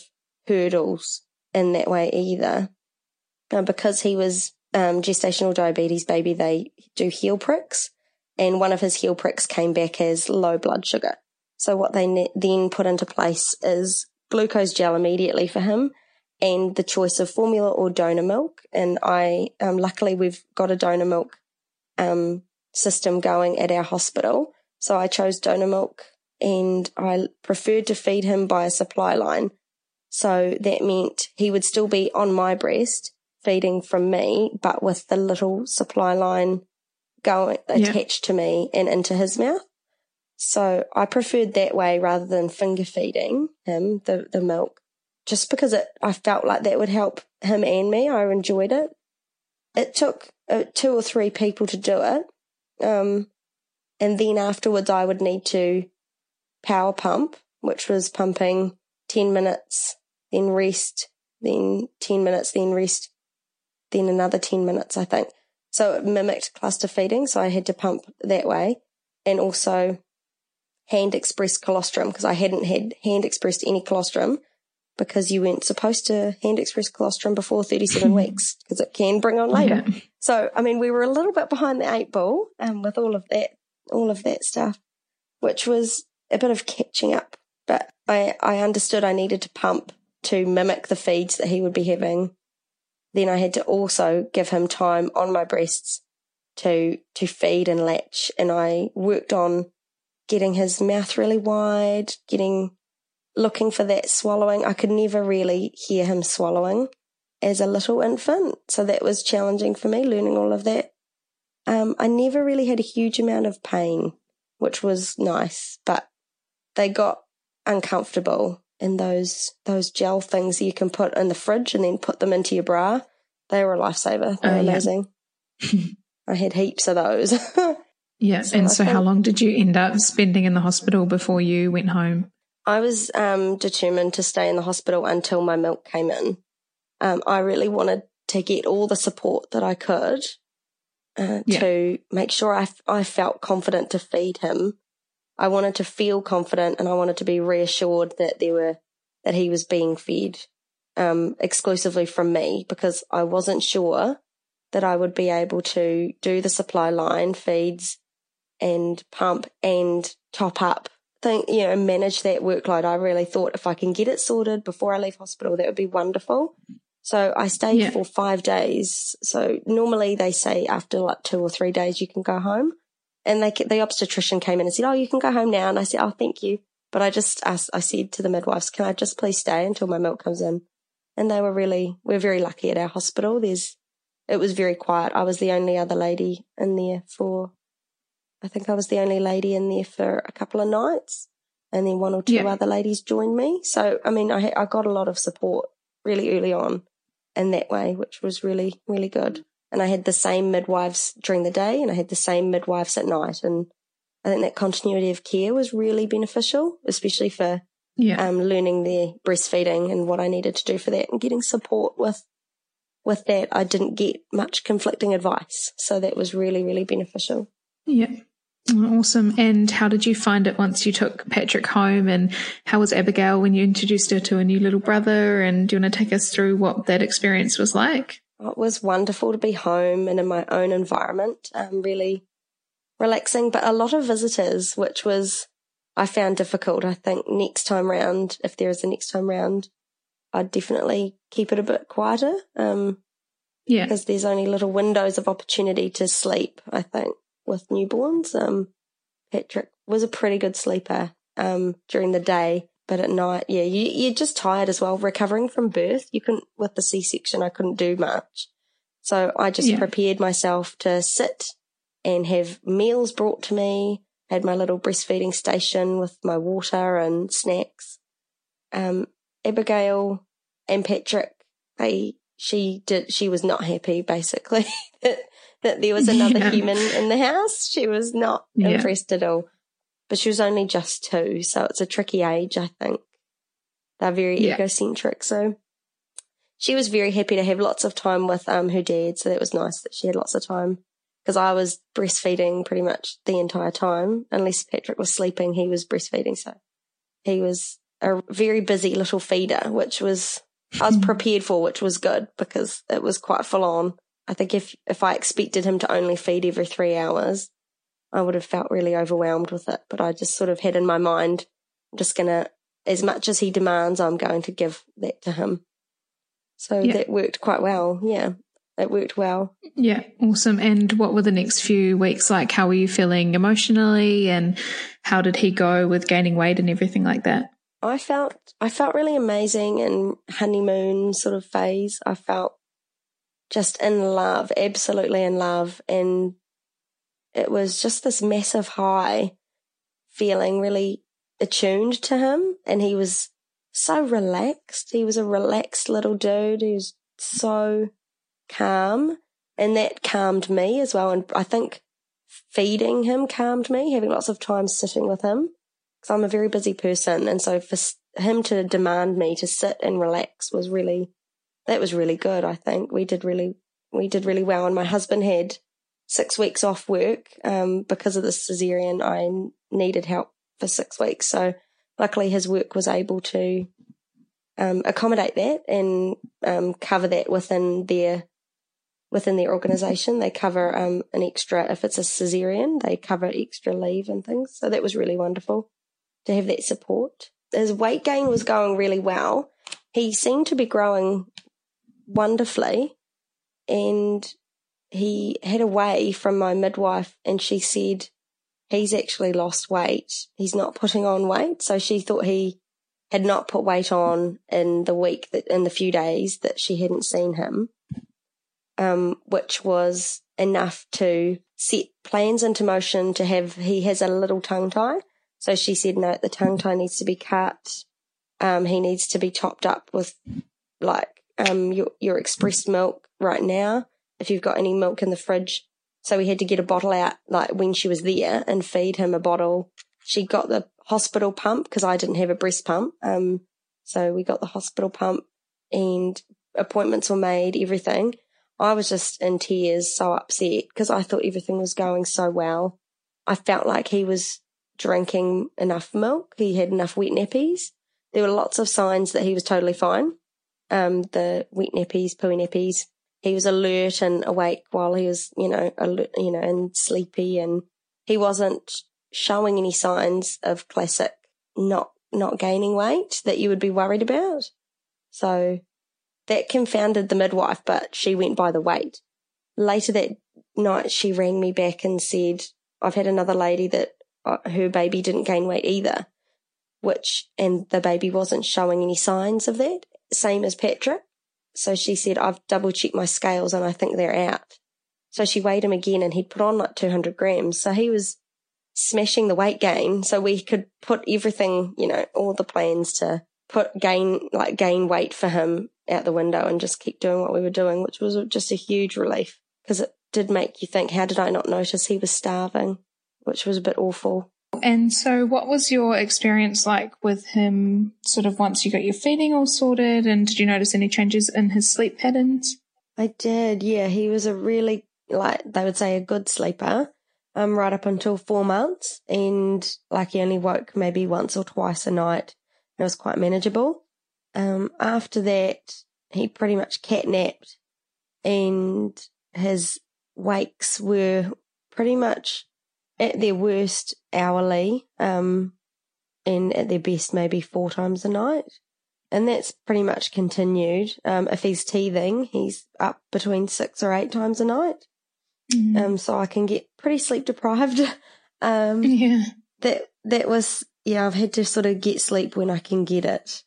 hurdles in that way either. Uh, because he was, um, gestational diabetes baby, they do heel pricks and one of his heel pricks came back as low blood sugar. So what they ne- then put into place is glucose gel immediately for him and the choice of formula or donor milk. And I, um, luckily we've got a donor milk, um, system going at our hospital. So I chose donor milk and I preferred to feed him by a supply line. So that meant he would still be on my breast feeding from me, but with the little supply line going attached yeah. to me and into his mouth. So I preferred that way rather than finger feeding him the, the milk, just because it, I felt like that would help him and me. I enjoyed it. It took uh, two or three people to do it. Um, and then afterwards I would need to power pump, which was pumping 10 minutes, then rest, then 10 minutes, then rest, then another 10 minutes, I think. So it mimicked cluster feeding. So I had to pump that way and also hand expressed colostrum because I hadn't had hand expressed any colostrum because you weren't supposed to hand express colostrum before 37 [LAUGHS] weeks because it can bring on labour. Yeah. So, I mean, we were a little bit behind the eight ball um, with all of that, all of that stuff, which was a bit of catching up. But I, I understood I needed to pump to mimic the feeds that he would be having. Then I had to also give him time on my breasts to, to feed and latch. And I worked on getting his mouth really wide, getting, looking for that swallowing. I could never really hear him swallowing as a little infant. So that was challenging for me, learning all of that. Um, I never really had a huge amount of pain, which was nice, but they got uncomfortable in those, those gel things you can put in the fridge and then put them into your bra. They were a lifesaver. They were oh, yeah. amazing. [LAUGHS] I had heaps of those. [LAUGHS] Yeah. So and so, how long did you end up spending in the hospital before you went home? I was um, determined to stay in the hospital until my milk came in. Um, I really wanted to get all the support that I could uh, yeah. to make sure I, I felt confident to feed him. I wanted to feel confident and I wanted to be reassured that there were, that he was being fed, um, exclusively from me because I wasn't sure that I would be able to do the supply line feeds and pump and top up think, you know, manage that workload. I really thought if I can get it sorted before I leave hospital, that would be wonderful. So I stayed yeah. for five days. So normally they say after like two or three days, you can go home. And they, the obstetrician came in and said, Oh, you can go home now. And I said, Oh, thank you. But I just asked, I said to the midwives, can I just please stay until my milk comes in? And they were really, we're very lucky at our hospital. There's, it was very quiet. I was the only other lady in there for I think I was the only lady in there for a couple of nights and then one or two yeah. other ladies joined me. So, I mean, I, I got a lot of support really early on in that way, which was really, really good. And I had the same midwives during the day and I had the same midwives at night. And I think that continuity of care was really beneficial, especially for yeah. um, learning their breastfeeding and what I needed to do for that and getting support with with that. I didn't get much conflicting advice. So that was really, really beneficial. Yeah. Awesome. And how did you find it once you took Patrick home? And how was Abigail when you introduced her to a new little brother? And do you want to take us through what that experience was like? It was wonderful to be home and in my own environment, um, really relaxing, but a lot of visitors, which was, I found difficult. I think next time round, if there is a next time round, I'd definitely keep it a bit quieter. Um, yeah. Because there's only little windows of opportunity to sleep, I think with newborns. Um, Patrick was a pretty good sleeper um, during the day, but at night, yeah, you, you're just tired as well. Recovering from birth, you couldn't with the C-section. I couldn't do much, so I just yeah. prepared myself to sit and have meals brought to me. Had my little breastfeeding station with my water and snacks. Um, Abigail and Patrick, they she did she was not happy basically [LAUGHS] that there was another yeah. human in the house. She was not yeah. impressed at all. But she was only just two, so it's a tricky age, I think. They're very yeah. egocentric, so she was very happy to have lots of time with um her dad, so that was nice that she had lots of time. Because I was breastfeeding pretty much the entire time, unless Patrick was sleeping, he was breastfeeding, so he was a very busy little feeder, which was I was [LAUGHS] prepared for, which was good because it was quite full on. I think if, if I expected him to only feed every three hours, I would have felt really overwhelmed with it. But I just sort of had in my mind, I'm just going to, as much as he demands, I'm going to give that to him. So yeah. that worked quite well. Yeah, it worked well. Yeah, awesome. And what were the next few weeks like? How were you feeling emotionally and how did he go with gaining weight and everything like that? I felt I felt really amazing in honeymoon sort of phase. I felt just in love, absolutely in love. And it was just this massive high feeling really attuned to him. And he was so relaxed. He was a relaxed little dude. Was so calm. And that calmed me as well. And I think feeding him calmed me, having lots of time sitting with him. Because I'm a very busy person. And so for him to demand me to sit and relax was really that was really good. I think we did really, we did really well. And my husband had six weeks off work, um, because of the cesarean. I needed help for six weeks. So luckily his work was able to, um, accommodate that and, um, cover that within their, within their organization. They cover, um, an extra, if it's a cesarean, they cover extra leave and things. So that was really wonderful to have that support. His weight gain was going really well. He seemed to be growing wonderfully. And he had a way from my midwife and she said, he's actually lost weight. He's not putting on weight. So she thought he had not put weight on in the week that, in the few days that she hadn't seen him. Um, which was enough to set plans into motion to have, he has a little tongue tie. So she said, no, the tongue tie needs to be cut. Um, he needs to be topped up with like um, your, your expressed milk right now if you've got any milk in the fridge. So we had to get a bottle out like when she was there and feed him a bottle. She got the hospital pump because I didn't have a breast pump. Um, so we got the hospital pump and appointments were made, everything. I was just in tears, so upset because I thought everything was going so well. I felt like he was drinking enough milk. He had enough wet nappies. There were lots of signs that he was totally fine. Um, the wet nappies, pooey nappies. He was alert and awake while he was, you know, alert, you know, and sleepy and he wasn't showing any signs of classic not, not gaining weight that you would be worried about. So that confounded the midwife, but she went by the weight. Later that night, she rang me back and said, I've had another lady that uh, her baby didn't gain weight either, which, and the baby wasn't showing any signs of that, same as Patrick. So she said, I've double checked my scales and I think they're out. So she weighed him again and he'd put on like 200 grams. So he was smashing the weight gain. So we could put everything, you know, all the plans to put gain, like gain weight for him out the window and just keep doing what we were doing, which was just a huge relief because it did make you think, how did I not notice he was starving, which was a bit awful. And so, what was your experience like with him sort of once you got your feeding all sorted? And did you notice any changes in his sleep patterns? I did, yeah. He was a really, like, they would say a good sleeper, um, right up until four months. And like, he only woke maybe once or twice a night. It was quite manageable. Um, after that, he pretty much catnapped and his wakes were pretty much at their worst hourly, um, and at their best maybe four times a night. And that's pretty much continued. Um, if he's teething, he's up between six or eight times a night. Mm-hmm. Um, so I can get pretty sleep deprived. [LAUGHS] um, yeah. That, that was, yeah, I've had to sort of get sleep when I can get it.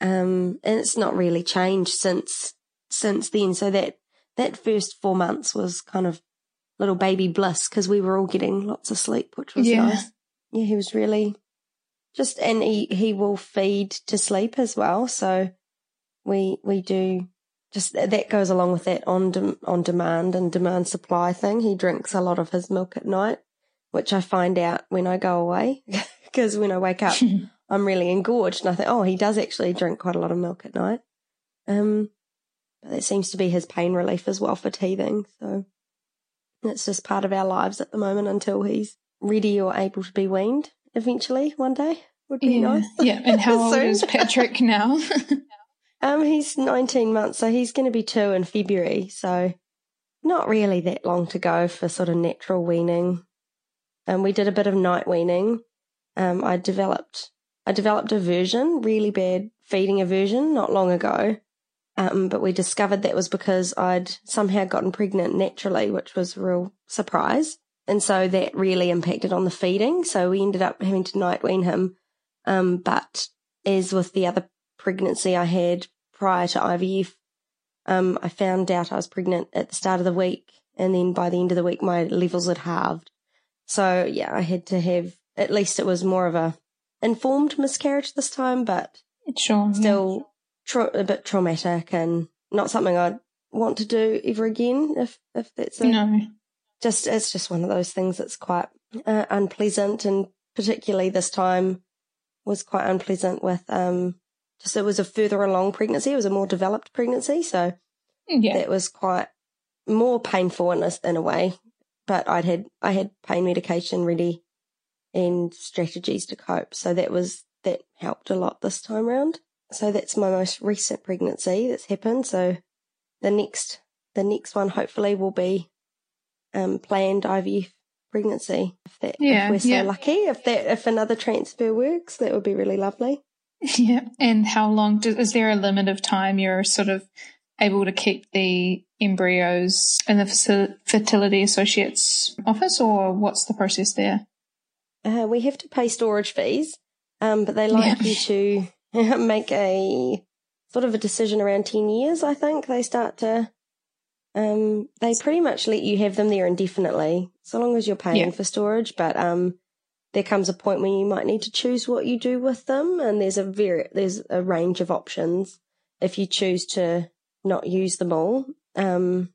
Um, and it's not really changed since, since then. So that, that first four months was kind of little baby bliss because we were all getting lots of sleep, which was yeah. nice. Yeah, he was really just, and he, he will feed to sleep as well. So we, we do just that goes along with that on, de- on demand and demand supply thing. He drinks a lot of his milk at night, which I find out when I go away [LAUGHS] because when I wake up, [LAUGHS] I'm really engorged and I think, oh, he does actually drink quite a lot of milk at night. Um, but that seems to be his pain relief as well for teething. So it's just part of our lives at the moment until he's ready or able to be weaned eventually one day. Would be yeah. nice. Yeah. And how [LAUGHS] old is [LAUGHS] Patrick now? um, he's 19 months, so he's going to be two in February. So not really that long to go for sort of natural weaning. And um, we did a bit of night weaning. Um, I developed, I developed aversion, really bad feeding aversion not long ago. Um, but we discovered that was because I'd somehow gotten pregnant naturally, which was a real surprise. And so that really impacted on the feeding. So we ended up having to night wean him. Um, but as with the other pregnancy I had prior to IVF, um, I found out I was pregnant at the start of the week. And then by the end of the week, my levels had halved. So yeah, I had to have, at least it was more of a informed miscarriage this time, but sure, still tra- a bit traumatic and not something I'd want to do ever again. If if that's a, no, just it's just one of those things that's quite uh, unpleasant, and particularly this time was quite unpleasant with um just it was a further along pregnancy. It was a more developed pregnancy, so yeah, that was quite more painful in a, in a way. But I'd had I had pain medication ready and strategies to cope, so that was that helped a lot this time round. So that's my most recent pregnancy that's happened. So the next, the next one hopefully will be um, planned IVF pregnancy. If that, yeah, if we're so yeah. lucky, if that, if another transfer works, that would be really lovely. [LAUGHS] Yeah. And how long do, is there a limit of time you're sort of able to keep the embryos in the fertility associates office, or what's the process there? Uh, we have to pay storage fees, um, but they like yeah. you to [LAUGHS] make a sort of a decision around 10 years, I think. They start to, um, they pretty much let you have them there indefinitely, so long as you're paying yeah. for storage. But, um, there comes a point when you might need to choose what you do with them. And there's a very, there's a range of options. If you choose to not use them all, um,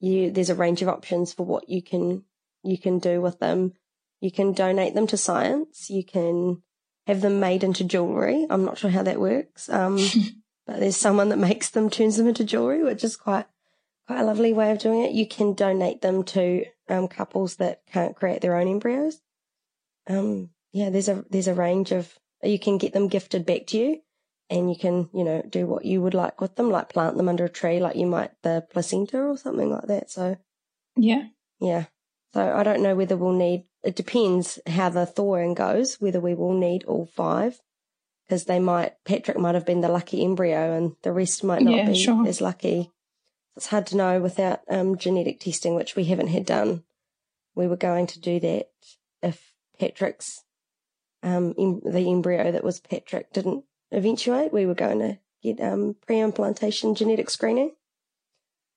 you, there's a range of options for what you can, you can do with them. You can donate them to science. You can have them made into jewelry. I'm not sure how that works. Um, [LAUGHS] but there's someone that makes them, turns them into jewelry, which is quite quite a lovely way of doing it. You can donate them to um, couples that can't create their own embryos. Um, yeah, there's a there's a range of you can get them gifted back to you, and you can you know do what you would like with them, like plant them under a tree, like you might the placenta or something like that. So yeah, yeah. So I don't know whether we'll need. It depends how the thawing goes. Whether we will need all five, because they might Patrick might have been the lucky embryo, and the rest might not Yeah, be sure. as lucky. It's hard to know without um, genetic testing, which we haven't had done. We were going to do that if Patrick's um, em- the embryo that was Patrick didn't eventuate. We were going to get um, pre-implantation genetic screening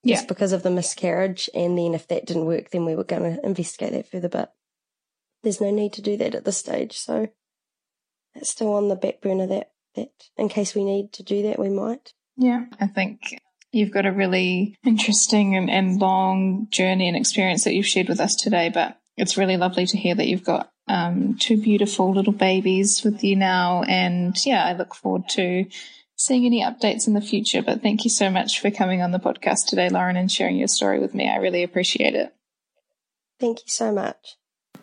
yeah, just because of the miscarriage. And then if that didn't work, then we were going to investigate that further. But there's no need to do that at this stage. So it's still on the back burner that, that in case we need to do that, we might. yeah. I think you've got a really interesting and, and long journey and experience that you've shared with us today. But it's really lovely to hear that you've got um, two beautiful little babies with you now. And yeah, I look forward to seeing any updates in the future. But thank you so much for coming on the podcast today, Lauren, and sharing your story with me. I really appreciate it. Thank you so much.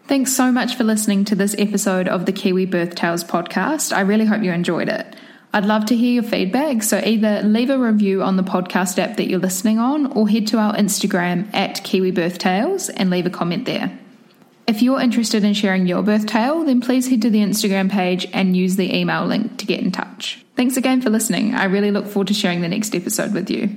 Thanks so much for listening to this episode of the Kiwi Birth Tales podcast. I really hope you enjoyed it. I'd love to hear your feedback, so either leave a review on the podcast app that you're listening on or head to our Instagram at Kiwi Birth Tales and leave a comment there. If you're interested in sharing your birth tale, then please head to the Instagram page and use the email link to get in touch. Thanks again for listening. I really look forward to sharing the next episode with you.